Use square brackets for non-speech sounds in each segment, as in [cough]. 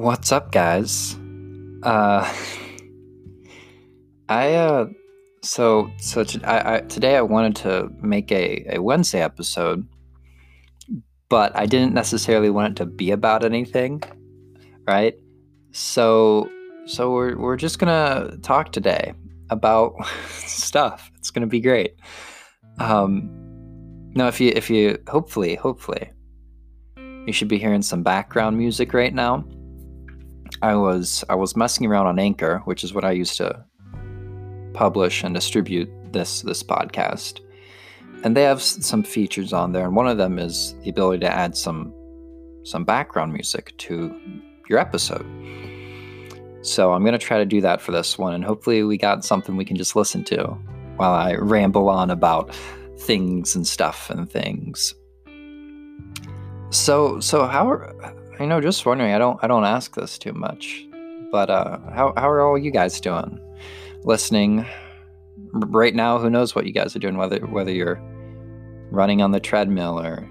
What's up, guys? Uh, [laughs] I uh, so so to, I, I, today I wanted to make a a Wednesday episode, but I didn't necessarily want it to be about anything, right? So so we're we're just gonna talk today about [laughs] stuff. It's gonna be great. Um, now if you if you hopefully hopefully you should be hearing some background music right now. I was I was messing around on Anchor, which is what I used to publish and distribute this this podcast. And they have some features on there, and one of them is the ability to add some some background music to your episode. So I'm going to try to do that for this one, and hopefully we got something we can just listen to while I ramble on about things and stuff and things. So so how are I know just wondering, I don't I don't ask this too much. But uh how how are all you guys doing? Listening right now, who knows what you guys are doing whether whether you're running on the treadmill or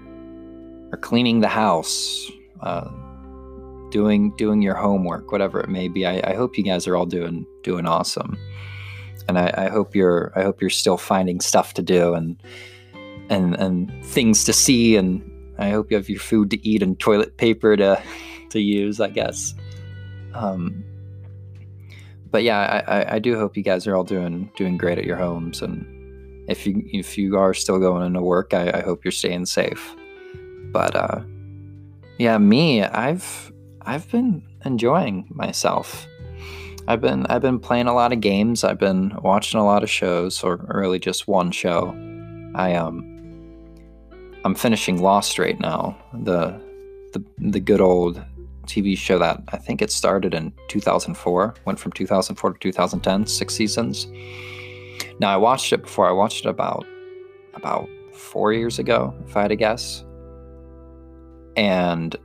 or cleaning the house, uh doing doing your homework, whatever it may be. I, I hope you guys are all doing doing awesome. And I, I hope you're I hope you're still finding stuff to do and and and things to see and I hope you have your food to eat and toilet paper to to use, I guess. Um, but yeah, I, I do hope you guys are all doing doing great at your homes, and if you if you are still going into work, I, I hope you're staying safe. But uh, yeah, me, I've I've been enjoying myself. I've been I've been playing a lot of games. I've been watching a lot of shows, or really just one show. I um I'm finishing Lost right now. The the the good old TV show that I think it started in 2004, went from 2004 to 2010, six seasons. Now I watched it before. I watched it about about four years ago, if I had to guess. And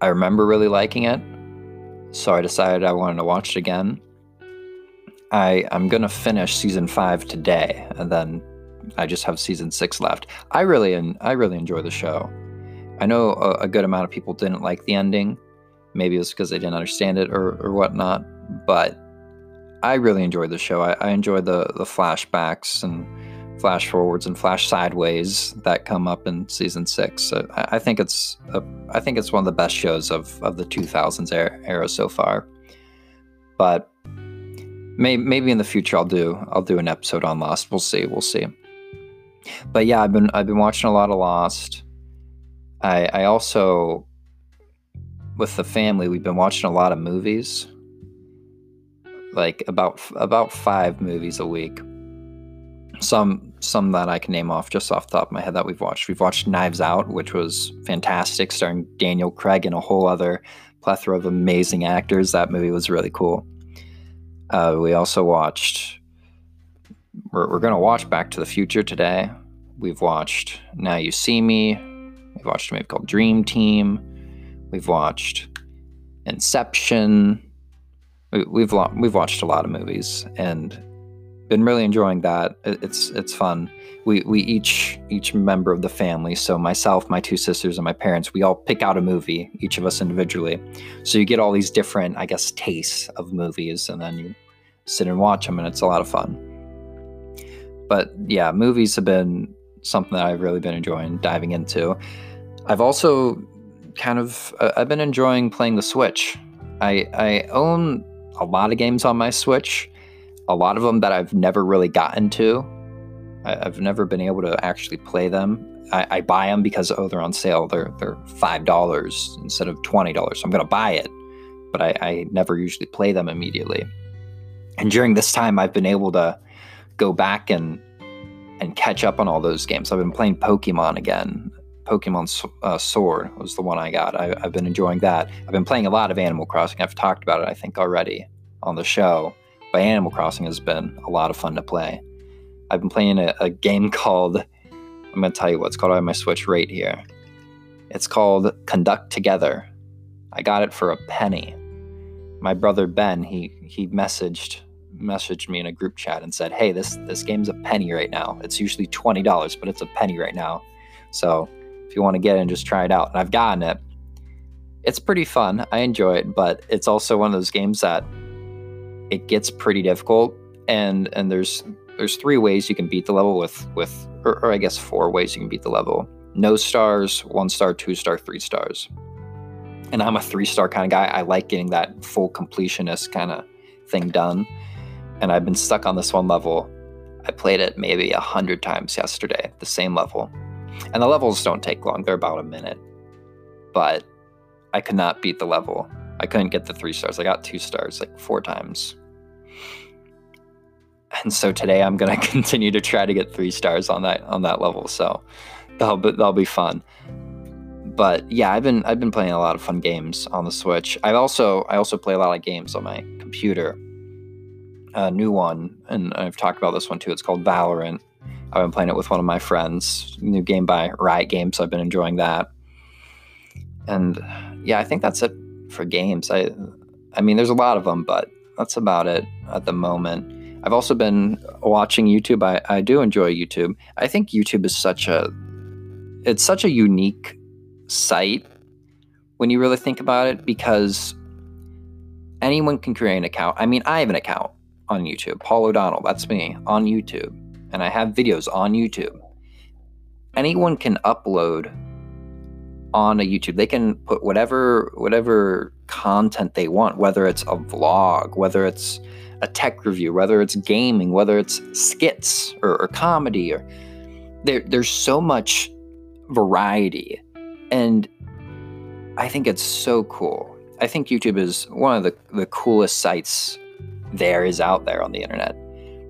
I remember really liking it, so I decided I wanted to watch it again. I I'm gonna finish season five today, and then I just have season six left. I really and I really enjoy the show. I know a, a, good amount of people didn't like the ending. Maybe it's because they didn't understand it or, or whatnot. But I really enjoyed the show. I, I enjoyed the the flashbacks and flash forwards and flash sideways that come up in season six. So I, I, think it's a, I think it's one of the best shows of, of the 2000s era, so far. But may, maybe in the future I'll do I'll do an episode on Lost. We'll see. We'll see but yeah, I've been I've been watching a lot of Lost. I I also with the family we've been watching a lot of movies. Like about about five movies a week. Some some that I can name off just off the top of my head that we've watched. We've watched Knives Out, which was fantastic, starring Daniel Craig and a whole other plethora of amazing actors. That movie was really cool. Uh, we also watched we're, we're going to watch Back to the Future today. We've watched Now You See Me. We've watched a movie called Dream Team. We've watched Inception. We, we've we've watched a lot of movies and been really enjoying that. It's it's fun. We we each each member of the family, so myself, my two sisters, and my parents, we all pick out a movie, each of us individually. So you get all these different, I guess, tastes of movies, and then you sit and watch them, and it's a lot of fun but yeah, movies have been something that I've really been enjoying diving into. I've also kind of uh, I've been enjoying playing the Switch. I I own a lot of games on my Switch, a lot of them that I've never really gotten to. I, have never been able to actually play them. I, I buy them because oh they're on sale. They're they're five dollars instead of twenty dollars. So I'm gonna buy it, but I, I never usually play them immediately. And during this time, I've been able to go back and and catch up on all those games. I've been playing Pokemon again. Pokemon uh, Sword was the one I got. I, have been enjoying that. I've been playing a lot of Animal Crossing. I've talked about it, I think, already on the show. But Animal Crossing has been a lot of fun to play. I've been playing a, a game [laughs] called, I'm going to tell you what it's called. I have my Switch right here. It's called Conduct Together. I got it for a penny. My brother Ben, he he messaged messaged me in a group chat and said, "Hey, this this game's a penny right now. It's usually twenty dollars, but it's a penny right now. So if you want to get and just try it out, and I've gotten it. it's pretty fun. I enjoy it, but it's also one of those games that it gets pretty difficult and and there's there's three ways you can beat the level with with or, or I guess four ways you can beat the level. No stars, one star, two star, three stars. And I'm a three star kind of guy. I like getting that full completionist kind of thing done. And I've been stuck on this one level. I played it maybe a hundred times yesterday, the same level. And the levels don't take long, they're about a minute. But I could not beat the level. I couldn't get the three stars. I got two stars like four times. And so today I'm gonna [laughs] continue to try to get three stars on that on that level. So that'll be, that'll be fun. But yeah, I've been I've been playing a lot of fun games on the Switch. I also I also play a lot of games on my computer. A new one, and I've talked about this one too. It's called Valorant. I've been playing it with one of my friends. New game by Riot Games. So I've been enjoying that. And yeah, I think that's it for games. I I mean, there's a lot of them, but that's about it at the moment. I've also been watching YouTube. I, I do enjoy YouTube. I think YouTube is such a it's such a unique site when you really think about it because anyone can create an account. I mean, I have an account on YouTube. Paul O'Donnell, that's me on YouTube. And I have videos on YouTube. Anyone can upload on a YouTube. They can put whatever whatever content they want, whether it's a vlog, whether it's a tech review, whether it's gaming, whether it's skits or, or comedy, or there, there's so much variety, and I think it's so cool. I think YouTube is one of the, the coolest sites there is out there on the internet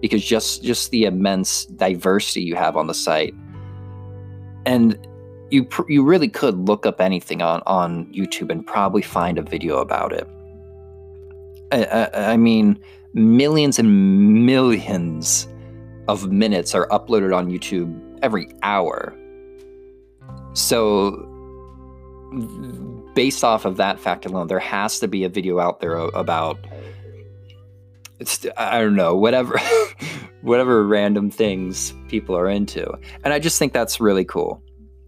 because just just the immense diversity you have on the site and you pr- you really could look up anything on on YouTube and probably find a video about it. I, I, I mean, millions and millions of minutes are uploaded on YouTube every hour. So, based off of that fact alone, there has to be a video out there about it's I don't know whatever [laughs] whatever random things people are into, and I just think that's really cool.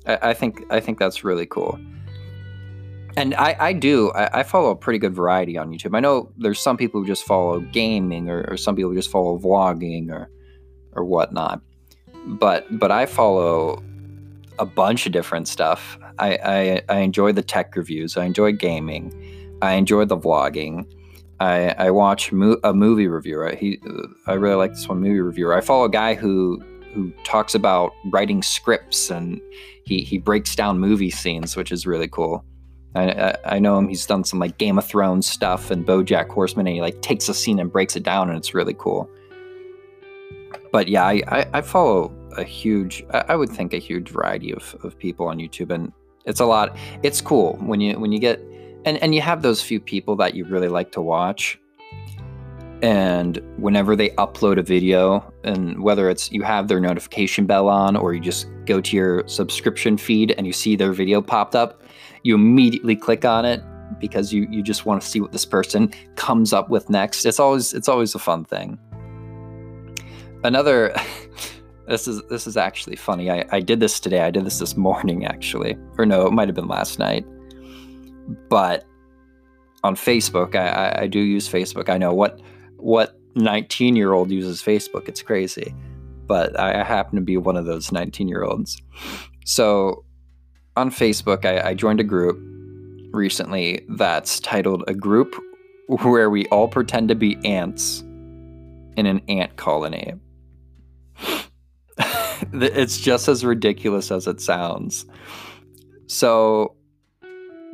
I, I think I think that's really cool. And I, I do. I, I, follow a pretty good variety on YouTube. I know there's some people who just follow gaming, or, or some people who just follow vlogging, or or whatnot. But but I follow a bunch of different stuff. I, I, I enjoy the tech reviews. I enjoy gaming. I enjoy the vlogging. I, I watch mo- a movie reviewer. He I really like this one movie reviewer. I follow a guy who who talks about writing scripts and he he breaks down movie scenes, which is really cool. I, I know him. He's done some like Game of Thrones stuff and BoJack Horseman, and he like takes a scene and breaks it down, and it's really cool. But yeah, I, I, I follow a huge, I would think a huge variety of, of people on YouTube, and it's a lot. It's cool when you when you get and and you have those few people that you really like to watch, and whenever they upload a video, and whether it's you have their notification bell on or you just go to your subscription feed and you see their video popped up you immediately click on it because you you just want to see what this person comes up with next. It's always it's always a fun thing. Another [laughs] this is this is actually funny. I, I did this today. I did this this morning actually. Or no, it might have been last night. But on Facebook, I, I, I do use Facebook. I know what what 19 year old uses Facebook. It's crazy. But I, I happen to be one of those 19 year olds. So on Facebook, I, I joined a group recently that's titled A Group Where We All Pretend to Be Ants in an Ant Colony. [laughs] it's just as ridiculous as it sounds. So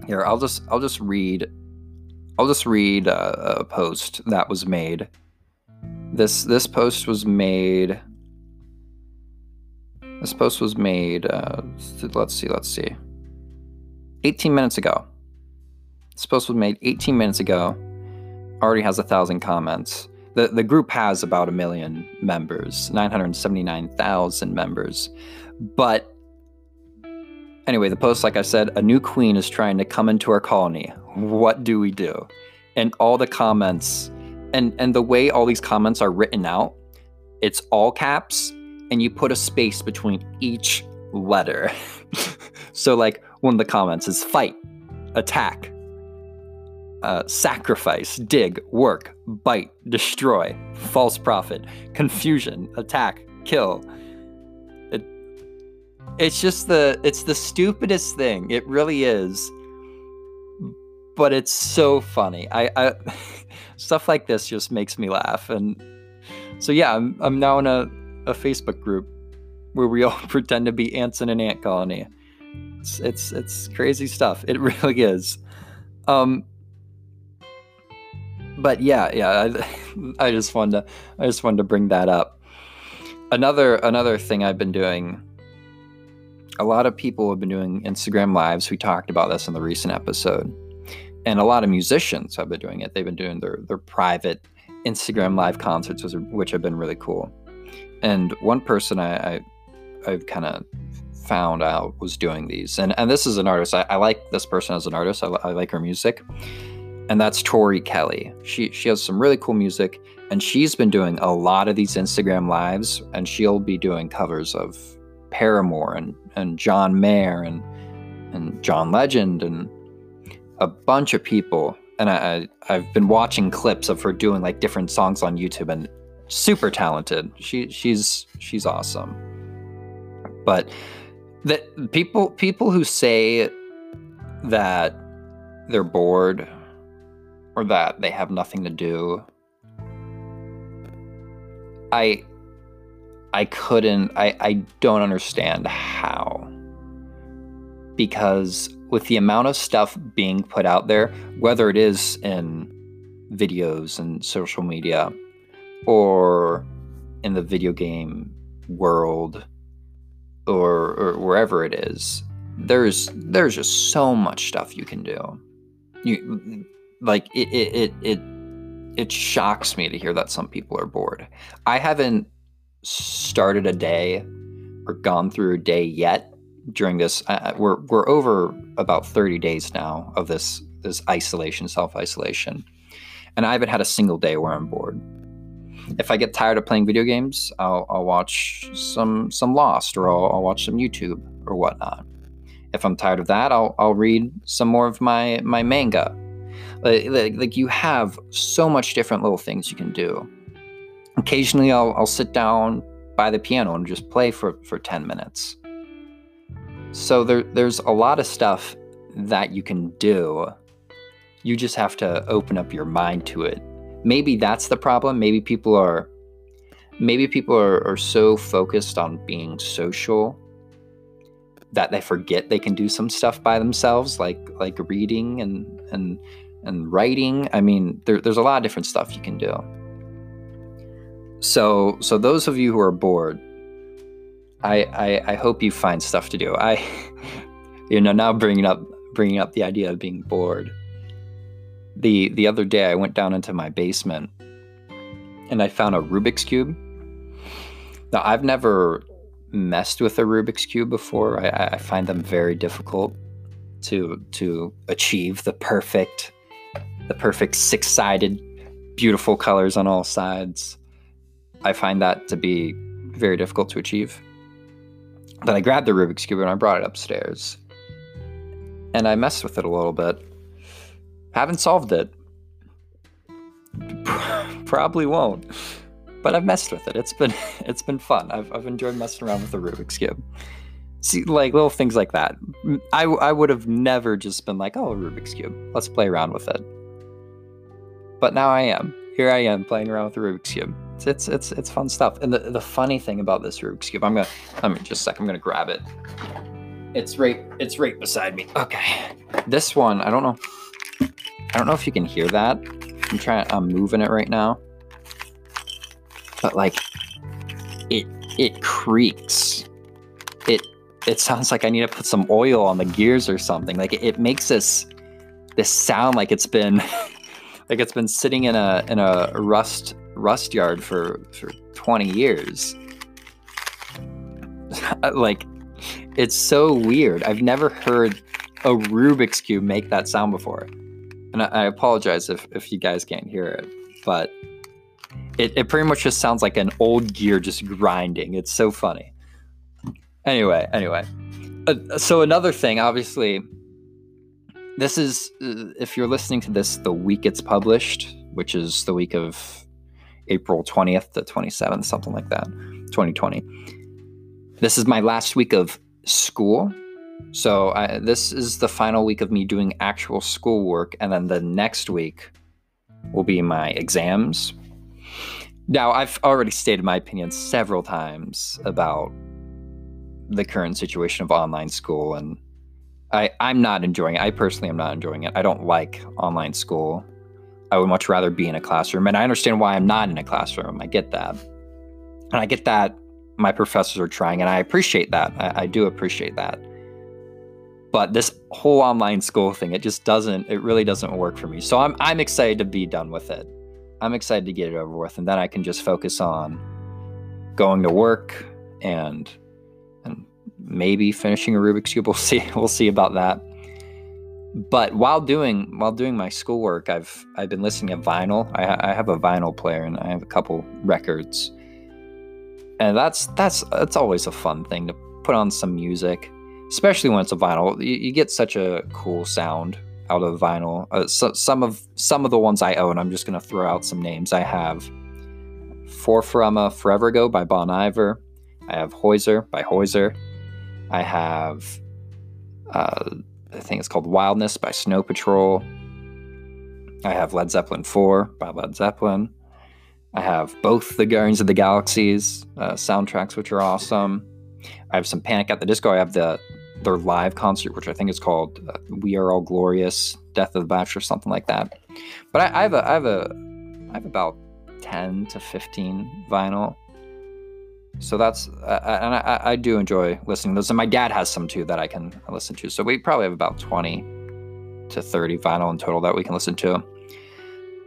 here, I'll just I'll just read I'll just read a, a post that was made. This this post was made this post was made, uh, let's see, let's see, 18 minutes ago. This post was made 18 minutes ago. Already has a thousand comments. The, the group has about a million members, 979,000 members. But anyway, the post, like I said, a new queen is trying to come into our colony. What do we do? And all the comments, and, and the way all these comments are written out, it's all caps and you put a space between each letter. [laughs] so, like, one of the comments is fight, attack, uh, sacrifice, dig, work, bite, destroy, false prophet, confusion, attack, kill. It, it's just the it's the stupidest thing. It really is. But it's so funny. I, I [laughs] stuff like this just makes me laugh. And so yeah, I'm I'm now in a, a Facebook group where we [laughs] all pretend to be ants in an ant colony. It's it's it's crazy stuff. It [laughs] really is. Um but yeah, yeah, I, I just wanted to I just wanted to bring that up. Another another thing I've been doing a lot of people have been doing Instagram lives. We talked about this in the recent episode. And a lot of musicians have been doing it. They've been doing their their private Instagram live concerts, which have been really cool. And one person I, I I've kind of found out was doing these. And and this is an artist. I, I like this person as an artist. I, I, like her music. And that's Tori Kelly. She she has some really cool music, and she's been doing a lot of these Instagram lives. And she'll be doing covers of Paramore and and John Mayer and and John Legend and a bunch of people. And I, I I've been watching clips of her doing like different songs on YouTube and super talented. She she's she's awesome. But that people people who say that they're bored or that they have nothing to do I I couldn't I I don't understand how because with the amount of stuff being put out there whether it is in videos and social media or in the video game world or, or wherever it is, there's there's just so much stuff you can do. You like it it it it, it shocks me to hear that some people are bored. I haven't started a day or gone through a day yet during this uh, we're we're over about 30 days now of this this isolation self isolation and i haven't had a single day where i'm bored if I get tired of playing video games, I'll, I'll watch some some Lost or I'll, I'll, watch some YouTube or whatnot. If I'm tired of that, I'll, I'll read some more of my my manga. Like, like, like you have so much different little things you can do. Occasionally, I'll, I'll sit down by the piano and just play for, for 10 minutes. So there, there's a lot of stuff that you can do. You just have to open up your mind to it maybe that's the problem. Maybe people are maybe people are, are so focused on being social that they forget they can do some stuff by themselves, like like reading and and and writing. I mean, there, there's a lot of different stuff you can do. So so those of you who are bored, I I, I hope you find stuff to do. I [laughs] you know now bringing up bringing up the idea of being bored the the other day I went down into my basement and I found a Rubik's cube. Now I've never messed with a Rubik's cube before. I, I find them very difficult to to achieve the perfect the perfect six sided beautiful colors on all sides. I find that to be very difficult to achieve. But I grabbed the Rubik's cube and I brought it upstairs. And I messed with it a little bit haven't solved it. [laughs] Probably won't. But I've messed with it. It's been [laughs] it's been fun. I've I've enjoyed messing around with the Rubik's cube. See, like little things like that. I I would have never just been like, oh, Rubik's cube. Let's play around with it. But now I am. Here I am playing around with the Rubik's cube. It's it's it's, it's fun stuff. And the, the funny thing about this Rubik's cube, I'm gonna let me just a sec. I'm gonna grab it. It's right it's right beside me. Okay. This one, I don't know I don't know if you can hear that. I'm trying. I'm moving it right now, but like, it it creaks. It it sounds like I need to put some oil on the gears or something. Like it, it makes this this sound like it's been [laughs] like it's been sitting in a in a rust rust yard for for 20 years. [laughs] like it's so weird. I've never heard a Rubik's cube make that sound before and I, I apologize if, if you guys can't hear it, but it, it pretty much just sounds like an old gear just grinding. It's so funny. Anyway, anyway. Uh, so another thing, obviously, this is uh, if you're listening to this the week it's published, which is the week of April 20th to 27th, something like that, 2020. This is my last week of school. So I, this is the final week of me doing actual schoolwork, and then the next week will be my exams. Now, I've already stated my opinion several times about the current situation of online school, and I, I'm not enjoying it. I personally am not enjoying it. I don't like online school. I would much rather be in a classroom. And I understand why I'm not in a classroom. I get that. And I get that my professors are trying, and I appreciate that. I, I do appreciate that. But this whole online school thing, it just doesn't, it really doesn't work for me. So I'm, I'm excited to be done with it. I'm excited to get it over with. And then I can just focus on going to work and and maybe finishing a Rubik's cube. We'll see. [laughs] We'll see about that. But while doing while doing my schoolwork, I've I've been listening to vinyl. I, I have a vinyl player and I have a couple records, and that's that's that's always a fun thing to put on some music, especially when it's a vinyl. You, you get such a cool sound out of vinyl. Uh, so, some of some of the ones I own, I'm just gonna throw out some names. I have For Emma Forever Ago by Bon Iver. I have Hozier by Hozier. I have, uh, I think it's called Wildness by Snow Patrol. I have Led Zeppelin 4 by Led Zeppelin. I have both the Guardians of the Galaxies uh, soundtracks, which are awesome. I have some Panic at the Disco. I have the their live concert, which I think is called uh, "We Are All Glorious," "Death of the Bachelor," something like that. But I, I have a, I have a, I have about ten to fifteen vinyl so that's uh, and I, I, do enjoy listening to those and my dad has some too that i can listen to. So we probably have about 20 to 30 vinyl in total that we can listen to.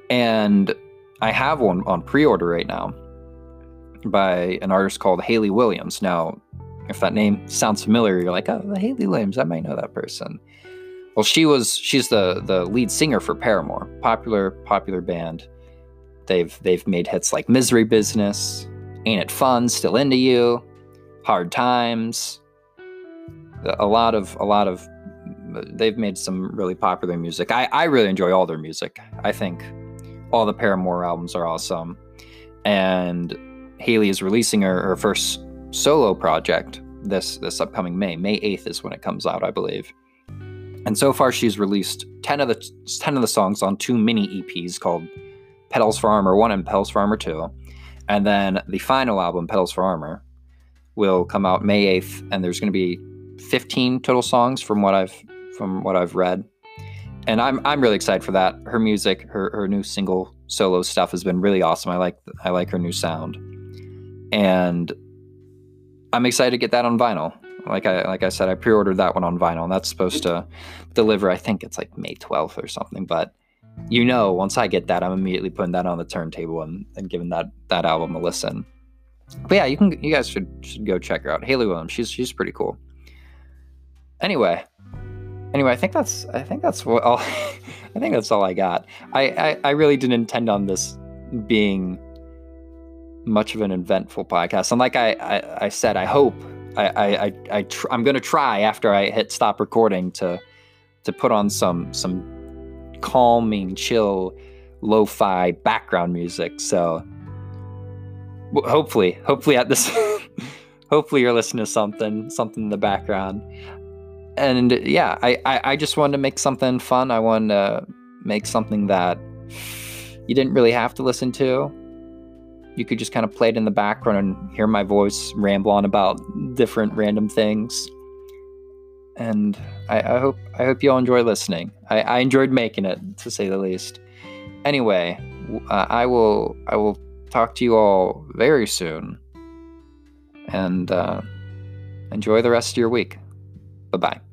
And i have one on pre-order right now by an artist called Hayley Williams. Now if that name sounds familiar you're like oh Hayley Williams i might know that person. Well she was she's the the lead singer for paramore popular popular band. They've they've made hits like misery business Ain't It Fun, Still Into You, Hard Times. A lot of, a lot of, they've made some really popular music. I, I really enjoy all their music. I think all the Paramore albums are awesome. And Hayley is releasing her, her first solo project this this upcoming May. May 8th is when it comes out, I believe. And so far she's released 10 of the 10 of the songs on two mini EPs called Petals for Armor 1 and Petals for Armor 2. And then the final album, Petals for Armor, will come out May 8th, and there's going to be 15 total songs from what I've from what I've read. And I'm I'm really excited for that. Her music, her her new single solo stuff has been really awesome. I like I like her new sound. And I'm excited to get that on vinyl. Like I like I said, I pre-ordered that one on vinyl, and that's supposed to deliver. I think it's like May 12th or something. But you know, once I get that, I'm immediately putting that on the turntable and, and giving that that album a listen. But yeah, you can you guys should should go check her out. Hayley Williams, she's she's pretty cool. Anyway, anyway, I think that's I think that's what all [laughs] I think that's all I got. I, I I really didn't intend on this being much of an eventful podcast. And like I I, I said, I hope I I I, I tr- I'm gonna try after I hit stop recording to to put on some some calming, chill, lo-fi background music. So hopefully, hopefully at this, [laughs] hopefully you're listening to something, something in the background. And yeah, I, I, I just wanted to make something fun. I wanted to make something that you didn't really have to listen to. You could just kind of play it in the background and hear my voice ramble on about different random things and I, I, hope I hope you all enjoy listening. I, I, enjoyed making it, to say the least. Anyway, uh, I will I will talk to you all very soon, and uh, enjoy the rest of your week. Bye bye.